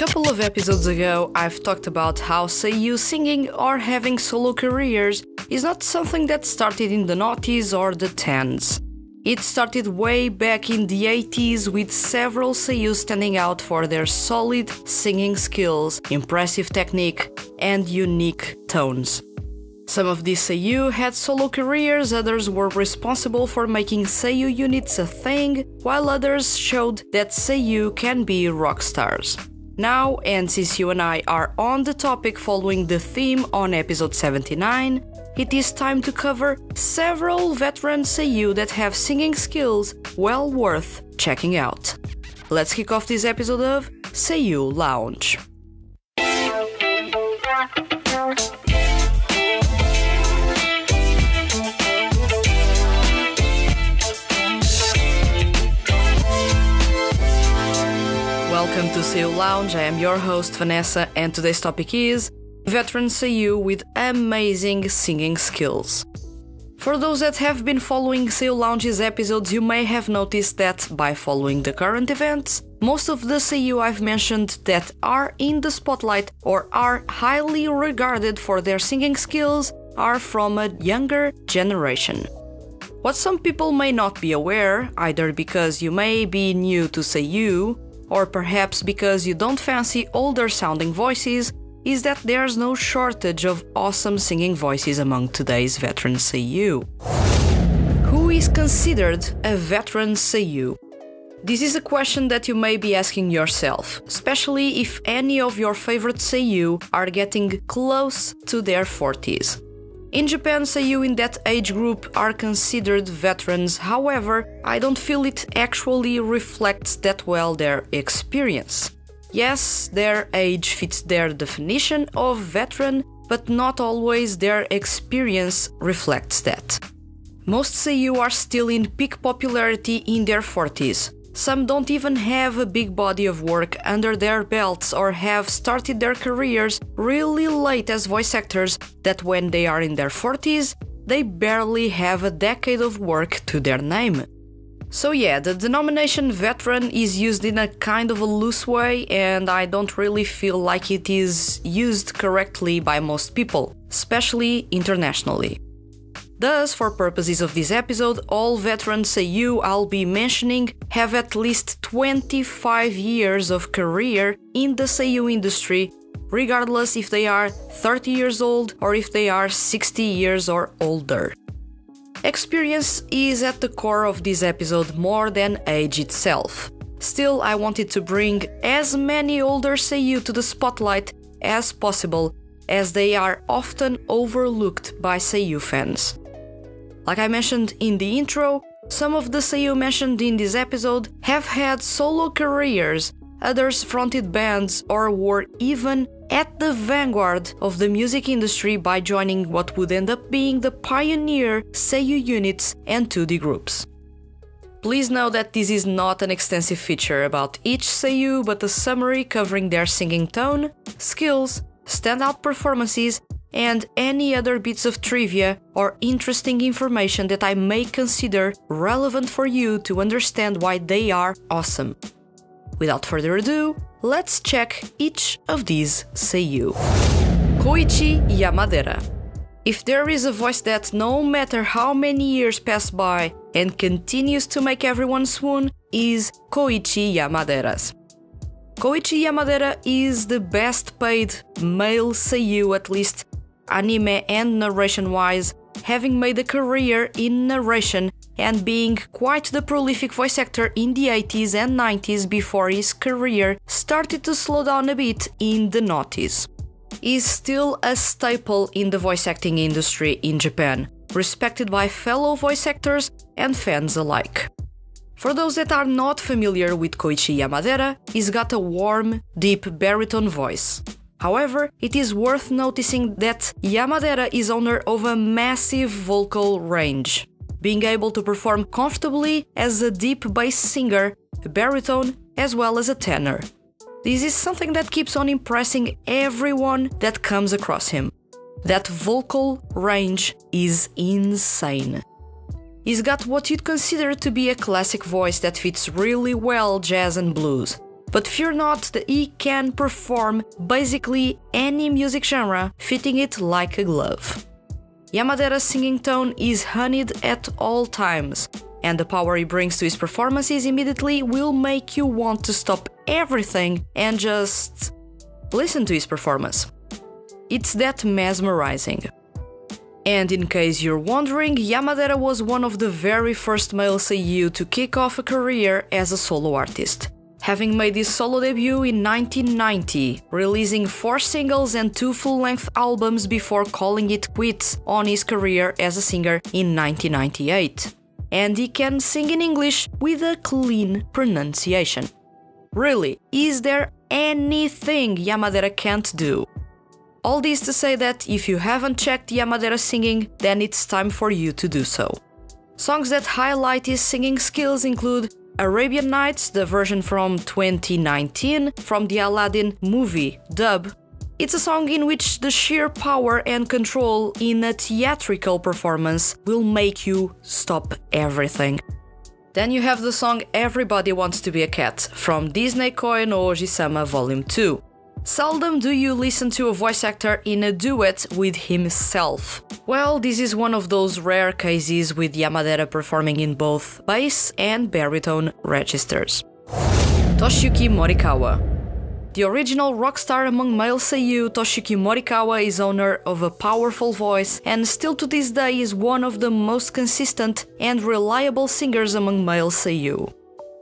couple of episodes ago, I've talked about how Seiyu singing or having solo careers is not something that started in the noughties or the tens. It started way back in the 80s with several Seiyu standing out for their solid singing skills, impressive technique, and unique tones. Some of these Seiyu had solo careers, others were responsible for making Seiyu units a thing, while others showed that Seiyu can be rock stars. Now, and since you and I are on the topic following the theme on episode 79, it is time to cover several veteran Seiyu that have singing skills well worth checking out. Let's kick off this episode of Seiyu Lounge. Welcome to Seiyu Lounge. I am your host Vanessa, and today's topic is veteran Seiyu with amazing singing skills. For those that have been following Seiyu Lounge's episodes, you may have noticed that by following the current events, most of the Seiyu I've mentioned that are in the spotlight or are highly regarded for their singing skills are from a younger generation. What some people may not be aware, either because you may be new to Seiyu, or perhaps because you don't fancy older sounding voices, is that there's no shortage of awesome singing voices among today's veteran Seiyu. Who is considered a veteran Seiyu? This is a question that you may be asking yourself, especially if any of your favorite Seiyu are getting close to their 40s. In Japan, Seiyu in that age group are considered veterans, however, I don't feel it actually reflects that well their experience. Yes, their age fits their definition of veteran, but not always their experience reflects that. Most Seiyu are still in peak popularity in their 40s. Some don't even have a big body of work under their belts or have started their careers really late as voice actors that when they are in their 40s, they barely have a decade of work to their name. So, yeah, the denomination veteran is used in a kind of a loose way, and I don't really feel like it is used correctly by most people, especially internationally. Thus, for purposes of this episode, all veteran Seiyu I'll be mentioning have at least 25 years of career in the Seiyu industry, regardless if they are 30 years old or if they are 60 years or older. Experience is at the core of this episode more than age itself. Still, I wanted to bring as many older Seiyu to the spotlight as possible, as they are often overlooked by Seiyu fans. Like I mentioned in the intro, some of the Seiyu mentioned in this episode have had solo careers, others fronted bands, or were even at the vanguard of the music industry by joining what would end up being the pioneer Seiyu units and 2D groups. Please know that this is not an extensive feature about each Seiyu, but a summary covering their singing tone, skills, standout performances, and any other bits of trivia or interesting information that I may consider relevant for you to understand why they are awesome. Without further ado, let's check each of these Seiyu. Koichi Yamadera. If there is a voice that, no matter how many years pass by and continues to make everyone swoon, is Koichi Yamadera's. Koichi Yamadera is the best paid male Seiyu, at least anime and narration wise, having made a career in narration and being quite the prolific voice actor in the 80s and 90s before his career started to slow down a bit in the noughties. Is still a staple in the voice acting industry in Japan, respected by fellow voice actors and fans alike. For those that are not familiar with Koichi Yamadera, he's got a warm, deep baritone voice. However, it is worth noticing that Yamadera is owner of a massive vocal range, being able to perform comfortably as a deep bass singer, a baritone, as well as a tenor. This is something that keeps on impressing everyone that comes across him. That vocal range is insane. He's got what you'd consider to be a classic voice that fits really well jazz and blues. But fear not that he can perform basically any music genre, fitting it like a glove. Yamadera's singing tone is honeyed at all times, and the power he brings to his performances immediately will make you want to stop everything and just listen to his performance. It's that mesmerizing. And in case you're wondering, Yamadera was one of the very first male seiyuu to kick off a career as a solo artist having made his solo debut in 1990, releasing four singles and two full length albums before calling it quits on his career as a singer in 1998. And he can sing in English with a clean pronunciation. Really, is there anything Yamadera can't do? All this to say that if you haven't checked Yamadera singing, then it's time for you to do so. Songs that highlight his singing skills include Arabian Nights, the version from 2019 from the Aladdin movie, dub. It's a song in which the sheer power and control in a theatrical performance will make you stop everything. Then you have the song Everybody Wants to Be a Cat from Disney Koi no Oji-sama Volume 2. Seldom do you listen to a voice actor in a duet with himself. Well, this is one of those rare cases with Yamadera performing in both bass and baritone registers. Toshiyuki Morikawa the original rock star among male seiyuu, Toshiyuki Morikawa is owner of a powerful voice and still to this day is one of the most consistent and reliable singers among male seiyuu.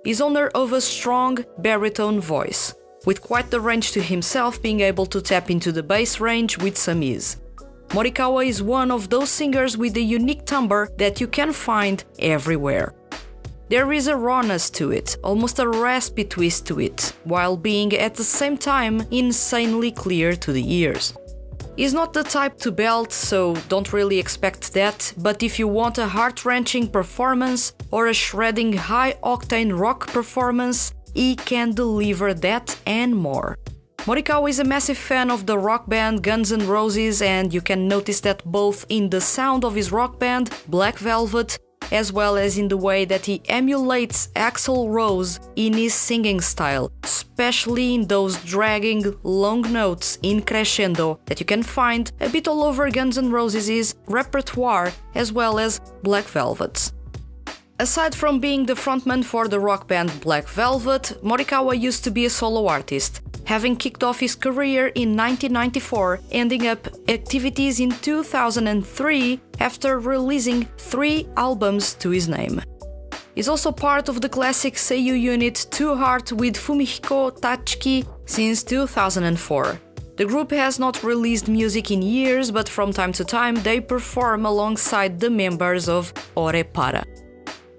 He's owner of a strong baritone voice, with quite the range to himself being able to tap into the bass range with some ease. Morikawa is one of those singers with a unique timbre that you can find everywhere. There is a rawness to it, almost a raspy twist to it, while being at the same time insanely clear to the ears. He's not the type to belt, so don't really expect that, but if you want a heart wrenching performance or a shredding high octane rock performance, he can deliver that and more. Morikawa is a massive fan of the rock band Guns N' Roses, and you can notice that both in the sound of his rock band, Black Velvet, as well as in the way that he emulates Axl Rose in his singing style, especially in those dragging long notes in crescendo that you can find a bit all over Guns N' Roses' repertoire as well as Black Velvet's. Aside from being the frontman for the rock band Black Velvet, Morikawa used to be a solo artist, having kicked off his career in 1994, ending up activities in 2003 after releasing three albums to his name. He's also part of the classic Seiyu unit Two Heart with Fumihiko Tachiki since 2004. The group has not released music in years, but from time to time they perform alongside the members of Orepara.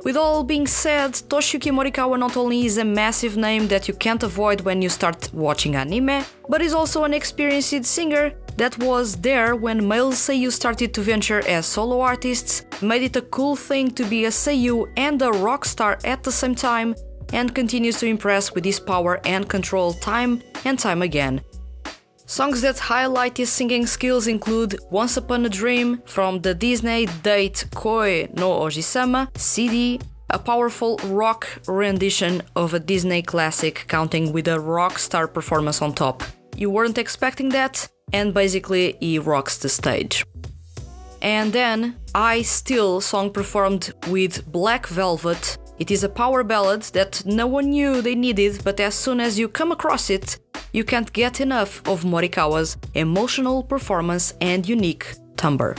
With all being said, Toshiyuki Morikawa not only is a massive name that you can't avoid when you start watching anime, but is also an experienced singer that was there when male seiyuu started to venture as solo artists, made it a cool thing to be a seiyuu and a rock star at the same time, and continues to impress with his power and control time and time again. Songs that highlight his singing skills include Once Upon a Dream from the Disney Date Koi no Oji-sama CD, a powerful rock rendition of a Disney classic counting with a rock star performance on top. You weren't expecting that, and basically he rocks the stage. And then I Still song performed with Black Velvet. It is a power ballad that no one knew they needed, but as soon as you come across it, you can't get enough of Morikawa's emotional performance and unique timbre.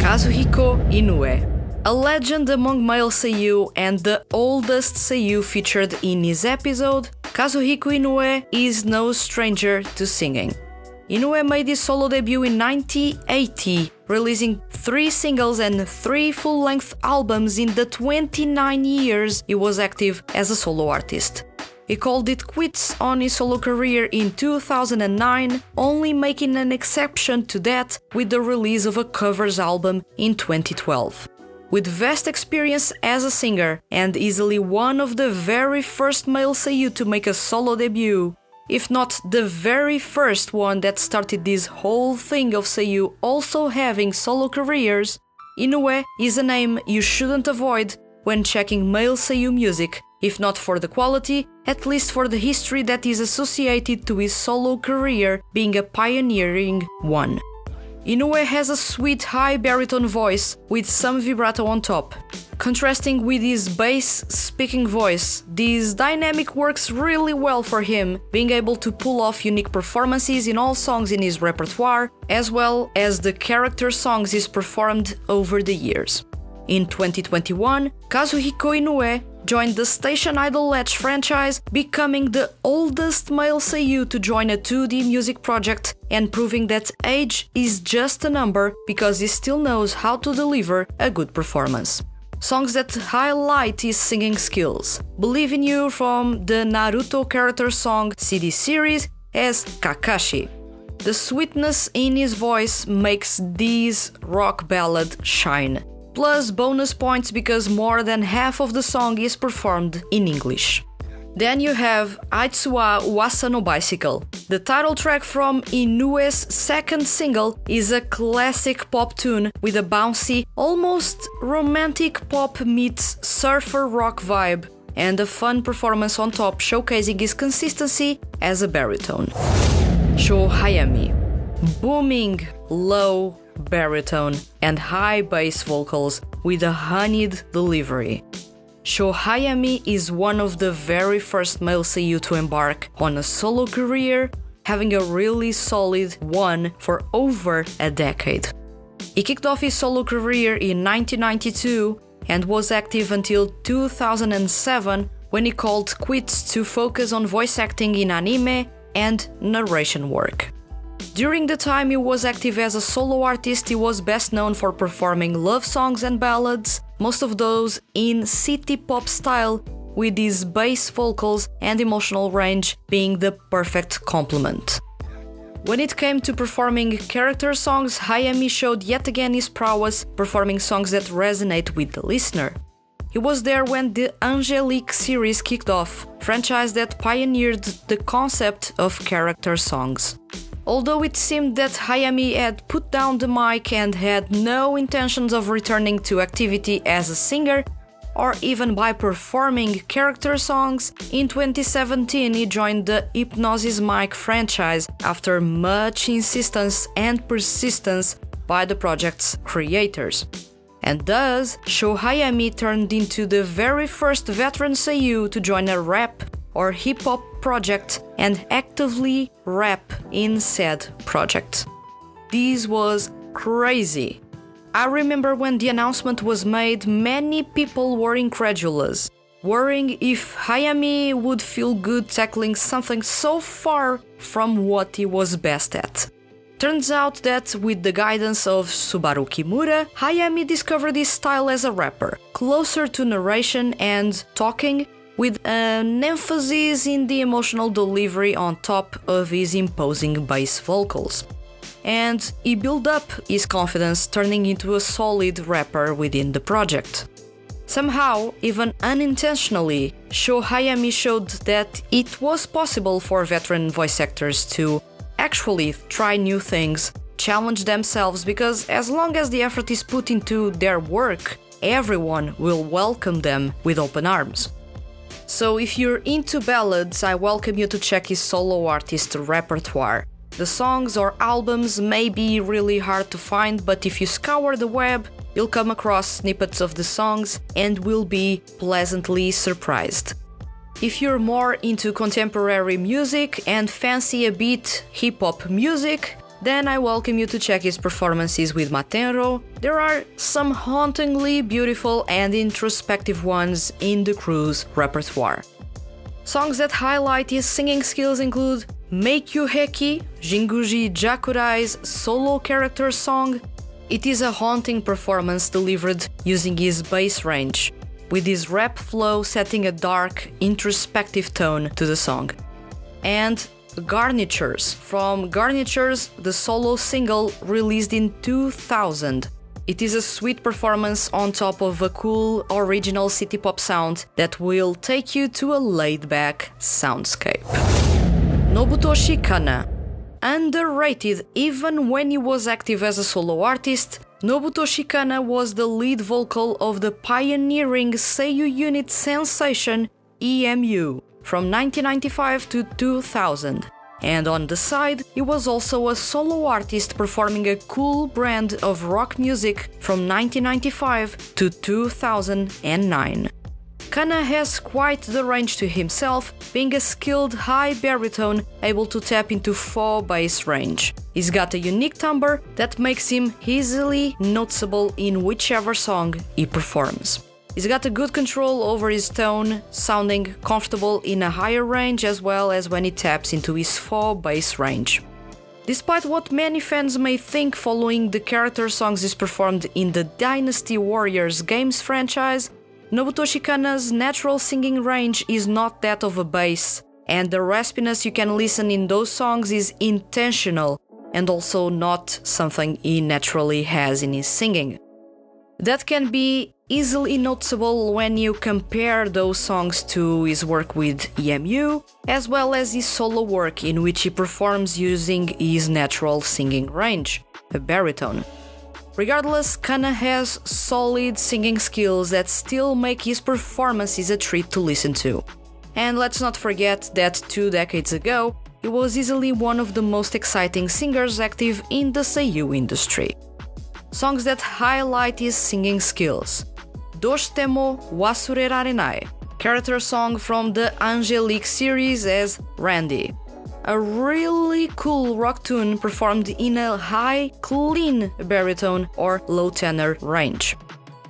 Kazuhiko Inoue a legend among male seiyuu and the oldest seiyuu featured in his episode, Kazuhiko Inoue is no stranger to singing. Inoue made his solo debut in 1980, releasing three singles and three full length albums in the 29 years he was active as a solo artist. He called it quits on his solo career in 2009, only making an exception to that with the release of a covers album in 2012. With vast experience as a singer and easily one of the very first male seiyuu to make a solo debut, if not the very first one that started this whole thing of seiyuu also having solo careers, Inoue is a name you shouldn't avoid when checking male seiyuu music, if not for the quality, at least for the history that is associated to his solo career being a pioneering one. Inoue has a sweet high baritone voice with some vibrato on top. Contrasting with his bass speaking voice, this dynamic works really well for him, being able to pull off unique performances in all songs in his repertoire, as well as the character songs he's performed over the years. In 2021, Kazuhiko Inoue joined the Station Idol Latch franchise, becoming the oldest male seiyuu to join a 2D music project and proving that age is just a number because he still knows how to deliver a good performance. Songs that highlight his singing skills. Believe in You from the Naruto character song CD series as Kakashi. The sweetness in his voice makes this rock ballad shine plus bonus points because more than half of the song is performed in English. Then you have Aitsuwa Wasa no Bicycle. The title track from Inoue's second single is a classic pop tune with a bouncy, almost romantic pop meets surfer rock vibe and a fun performance on top showcasing his consistency as a baritone. Sho Hayami. Booming, low, baritone, and high bass vocals with a honeyed delivery. Sho Hayami is one of the very first male seiyuu to embark on a solo career, having a really solid one for over a decade. He kicked off his solo career in 1992 and was active until 2007 when he called quits to focus on voice acting in anime and narration work. During the time he was active as a solo artist, he was best known for performing love songs and ballads, most of those in city pop style, with his bass vocals and emotional range being the perfect complement. When it came to performing character songs, Hayami showed yet again his prowess, performing songs that resonate with the listener. He was there when the Angelique series kicked off, franchise that pioneered the concept of character songs. Although it seemed that Hayami had put down the mic and had no intentions of returning to activity as a singer, or even by performing character songs, in 2017 he joined the Hypnosis Mic franchise after much insistence and persistence by the project's creators. And thus, Sho Hayami turned into the very first veteran seiyuu to join a rap or hip hop project and actively rap in said project. This was crazy. I remember when the announcement was made, many people were incredulous, worrying if Hayami would feel good tackling something so far from what he was best at. Turns out that with the guidance of Subaru Kimura, Hayami discovered his style as a rapper, closer to narration and talking with an emphasis in the emotional delivery on top of his imposing bass vocals. And he built up his confidence, turning into a solid rapper within the project. Somehow, even unintentionally, Sho Hayami showed that it was possible for veteran voice actors to actually try new things, challenge themselves, because as long as the effort is put into their work, everyone will welcome them with open arms. So, if you're into ballads, I welcome you to check his solo artist repertoire. The songs or albums may be really hard to find, but if you scour the web, you'll come across snippets of the songs and will be pleasantly surprised. If you're more into contemporary music and fancy a bit hip hop music, then I welcome you to check his performances with Matenro. There are some hauntingly beautiful and introspective ones in the crew's repertoire. Songs that highlight his singing skills include Meikyu Heki, Jinguji Jakurai's solo character song. It is a haunting performance delivered using his bass range, with his rap flow setting a dark, introspective tone to the song. And Garnitures from Garnitures, the solo single released in 2000. It is a sweet performance on top of a cool original city pop sound that will take you to a laid back soundscape. Nobutoshi Kana. Underrated even when he was active as a solo artist, Nobutoshi Kana was the lead vocal of the pioneering Seiyu unit sensation EMU. From 1995 to 2000. And on the side, he was also a solo artist performing a cool brand of rock music from 1995 to 2009. Kana has quite the range to himself, being a skilled high baritone able to tap into 4 bass range. He's got a unique timbre that makes him easily noticeable in whichever song he performs. He's got a good control over his tone, sounding comfortable in a higher range as well as when he taps into his 4 bass range. Despite what many fans may think following the character songs he's performed in the Dynasty Warriors games franchise, Nobutoshi Kana's natural singing range is not that of a bass, and the raspiness you can listen in those songs is intentional and also not something he naturally has in his singing. That can be easily noticeable when you compare those songs to his work with EMU, as well as his solo work in which he performs using his natural singing range, a baritone. Regardless, Kana has solid singing skills that still make his performances a treat to listen to. And let's not forget that two decades ago, he was easily one of the most exciting singers active in the seiyuu industry. Songs that highlight his singing skills Doshitemo Wasurerarenai, character song from the Angelique series as Randy. A really cool rock tune performed in a high, clean baritone or low tenor range.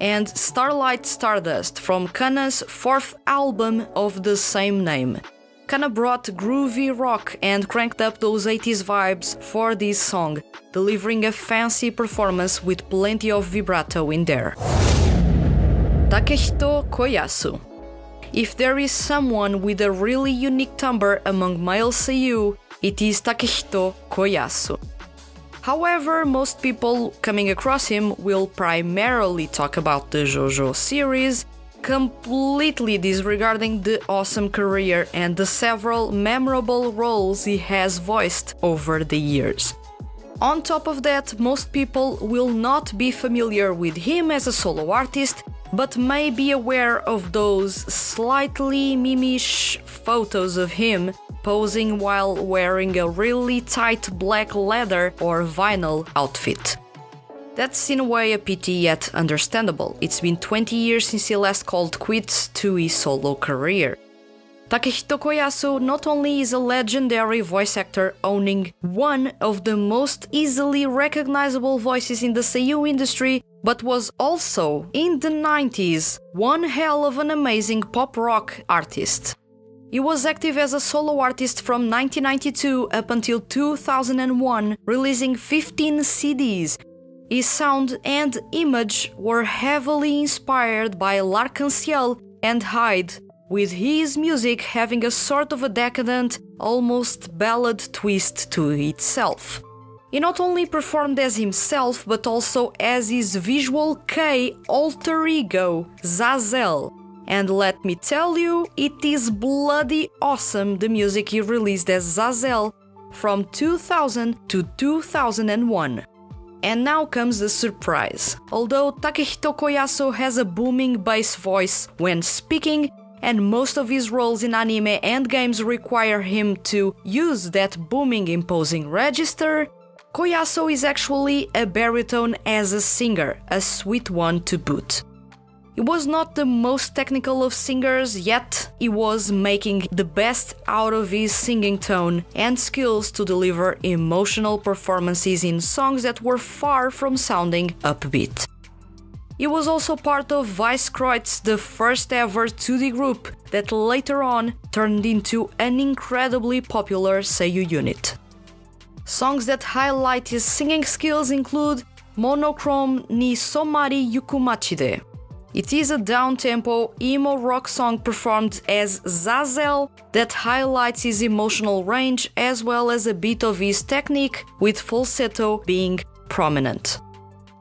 And Starlight Stardust from Kana's fourth album of the same name. Kana brought groovy rock and cranked up those 80s vibes for this song, delivering a fancy performance with plenty of vibrato in there. Takehito Koyasu. If there is someone with a really unique timbre among male seiyuu, it is Takehito Koyasu. However, most people coming across him will primarily talk about the JoJo series, completely disregarding the awesome career and the several memorable roles he has voiced over the years. On top of that, most people will not be familiar with him as a solo artist but may be aware of those slightly mimish photos of him posing while wearing a really tight black leather or vinyl outfit. That's in a way a pity yet understandable. It's been 20 years since he last called quits to his solo career. Takehito Koyasu not only is a legendary voice actor owning one of the most easily recognizable voices in the seiyuu industry, but was also, in the 90s, one hell of an amazing pop rock artist. He was active as a solo artist from 1992 up until 2001, releasing 15 CDs. His sound and image were heavily inspired by L'Arc-en-Ciel and Hyde, with his music having a sort of a decadent, almost ballad twist to itself. He not only performed as himself, but also as his visual Kei alter ego, Zazel. And let me tell you, it is bloody awesome the music he released as Zazel from 2000 to 2001. And now comes the surprise. Although Takehito Koyasu has a booming bass voice when speaking, and most of his roles in anime and games require him to use that booming imposing register, Koyasu is actually a baritone as a singer, a sweet one to boot. He was not the most technical of singers, yet he was making the best out of his singing tone and skills to deliver emotional performances in songs that were far from sounding upbeat. He was also part of Weiß Kreuz, the first ever 2D group that later on turned into an incredibly popular Seiyu unit. Songs that highlight his singing skills include Monochrome ni Somari Yukumachide. It is a down-tempo emo rock song performed as Zazel that highlights his emotional range as well as a bit of his technique with falsetto being prominent.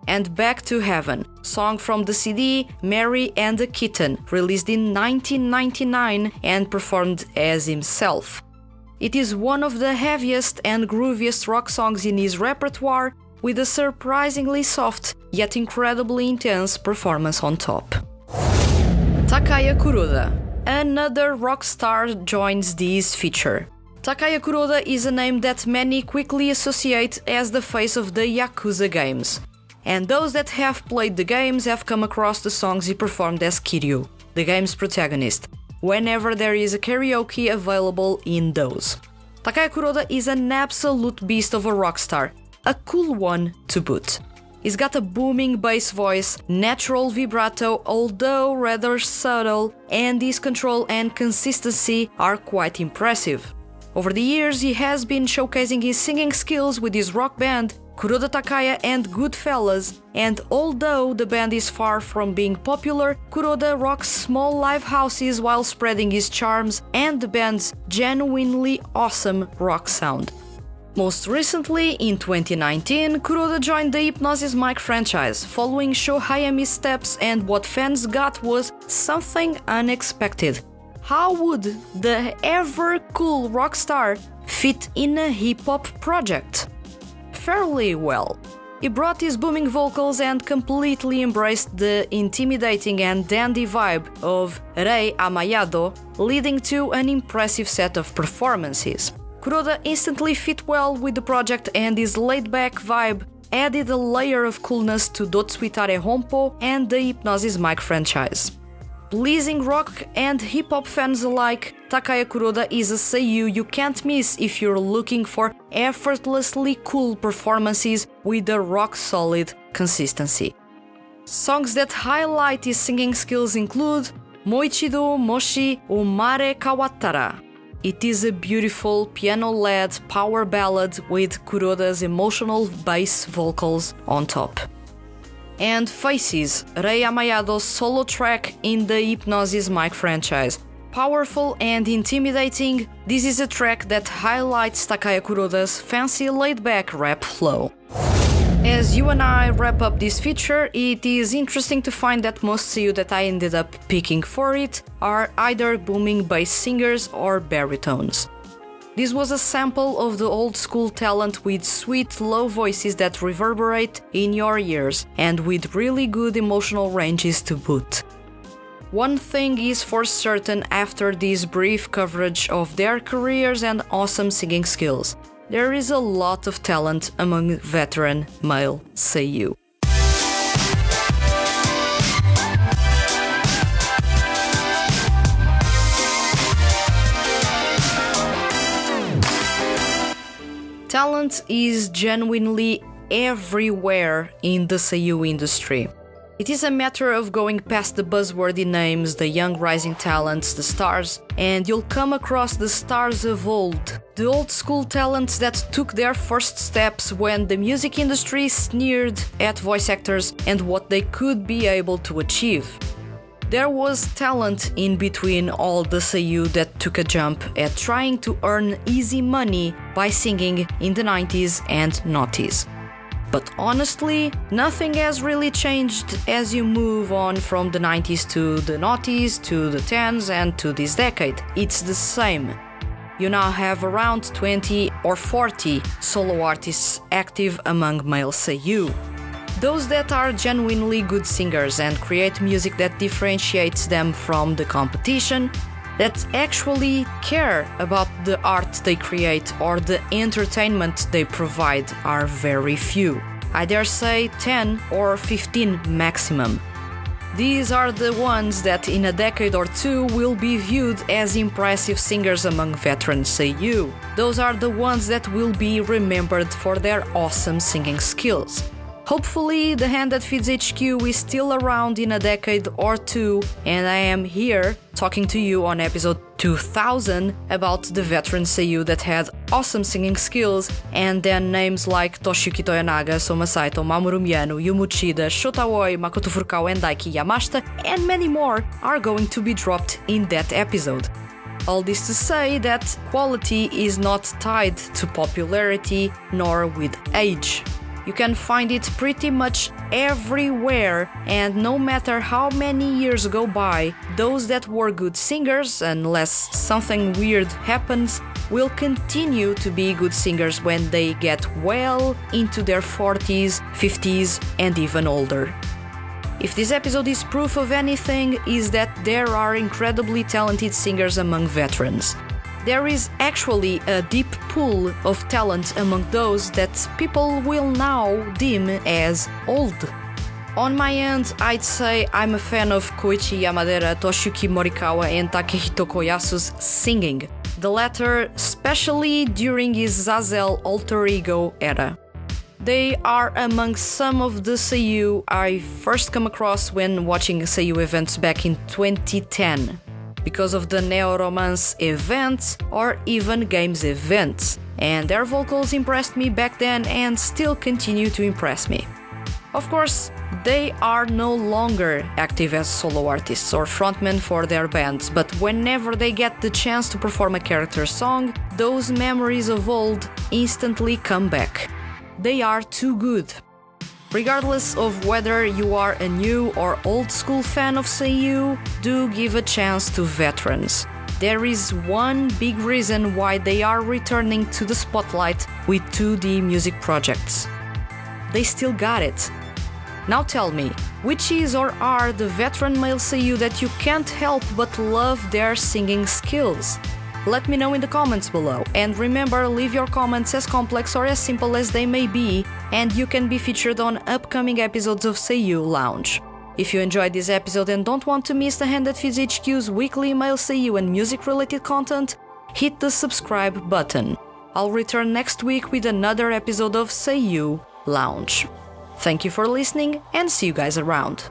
And Back to Heaven, song from the CD Mary and the Kitten, released in 1999 and performed as himself. It is one of the heaviest and grooviest rock songs in his repertoire, with a surprisingly soft yet incredibly intense performance on top. Takaya Kuroda another rock star joins this feature. Takaya Kuroda is a name that many quickly associate as the face of the Yakuza games, and those that have played the games have come across the songs he performed as Kiryu, the game's protagonist, whenever there is a karaoke available in those. Takaya Kuroda is an absolute beast of a rock star, a cool one to boot. He's got a booming bass voice, natural vibrato, although rather subtle, and his control and consistency are quite impressive. Over the years, he has been showcasing his singing skills with his rock band, Kuroda Takaya and Goodfellas, and although the band is far from being popular, Kuroda rocks small live houses while spreading his charms and the band's genuinely awesome rock sound. Most recently, in 2019, Kuroda joined the Hypnosis Mic franchise, following Sho Hayami's steps, and what fans got was something unexpected how would the ever cool rock star fit in a hip hop project? Fairly well. He brought his booming vocals and completely embraced the intimidating and dandy vibe of Rei Amayado, leading to an impressive set of performances. Kuroda instantly fit well with the project and his laid back vibe added a layer of coolness to Dotsuitare Hompo and the Hypnosis Mic franchise. Pleasing rock and hip hop fans alike, Takaya Kuroda is a seiyuu you can't miss if you're looking for effortlessly cool performances with a rock solid consistency. Songs that highlight his singing skills include Moichido Moshi Umare Kawatara. It is a beautiful piano led power ballad with Kuroda's emotional bass vocals on top and Faces, Rei Amayado's solo track in the Hypnosis Mic franchise. Powerful and intimidating, this is a track that highlights Takaya Kuroda's fancy laid back rap flow. As you and I wrap up this feature, it is interesting to find that most seiyuu that I ended up picking for it are either booming bass singers or baritones. This was a sample of the old school talent with sweet, low voices that reverberate in your ears and with really good emotional ranges to boot. One thing is for certain after this brief coverage of their careers and awesome singing skills there is a lot of talent among veteran male seiyuu. Talent is genuinely everywhere in the seiyuu industry. It is a matter of going past the buzzwordy names, the young rising talents, the stars, and you'll come across the stars of old. The old school talents that took their first steps when the music industry sneered at voice actors and what they could be able to achieve. There was talent in between all the seiyuu that took a jump at trying to earn easy money by singing in the 90s and noughties. But honestly, nothing has really changed as you move on from the 90s to the noughties to the 10s and to this decade. It's the same. You now have around 20 or 40 solo artists active among male seiyuu. Those that are genuinely good singers and create music that differentiates them from the competition, that actually care about the art they create or the entertainment they provide are very few. I dare say 10 or 15 maximum. These are the ones that in a decade or two will be viewed as impressive singers among veterans seiyuu. Those are the ones that will be remembered for their awesome singing skills. Hopefully, the hand that feeds HQ is still around in a decade or two, and I am here talking to you on episode 2000 about the veteran seiyuu that had awesome singing skills, and then names like Toshiyuki Toyonaga, Soma Saito, Mamoru Miyano, Yu Uchida, Shota Aoi, Makoto Furukawa, and Daiki Yamashita, and many more are going to be dropped in that episode. All this to say that quality is not tied to popularity nor with age. You can find it pretty much everywhere, and no matter how many years go by, those that were good singers, unless something weird happens, will continue to be good singers when they get well into their 40s, 50s, and even older. If this episode is proof of anything, is that there are incredibly talented singers among veterans. There is actually a deep pool of talent among those that people will now deem as old. On my end, I'd say I'm a fan of Koichi Yamadera, Toshiyuki Morikawa, and Takehito Koyasu's singing. The latter, especially during his Zazel alter ego era. They are among some of the seiyuu I first come across when watching seiyuu events back in 2010, because of the Neo Romance events or even games events, and their vocals impressed me back then and still continue to impress me. Of course, they are no longer active as solo artists or frontmen for their bands, but whenever they get the chance to perform a character song, those memories of old instantly come back. They are too good. Regardless of whether you are a new or old school fan of seiyuu, do give a chance to veterans. There is one big reason why they are returning to the spotlight with 2D music projects. They still got it. Now tell me, which is or are the veteran male seiyuu that you can't help but love their singing skills? Let me know in the comments below. And remember, leave your comments as complex or as simple as they may be, and you can be featured on upcoming episodes of Seiyuu Lounge. If you enjoyed this episode and don't want to miss the Hand That Feeds HQ's weekly male Seiyuu and music related content, hit the subscribe button. I'll return next week with another episode of Seiyuu Lounge. Thank you for listening and see you guys around.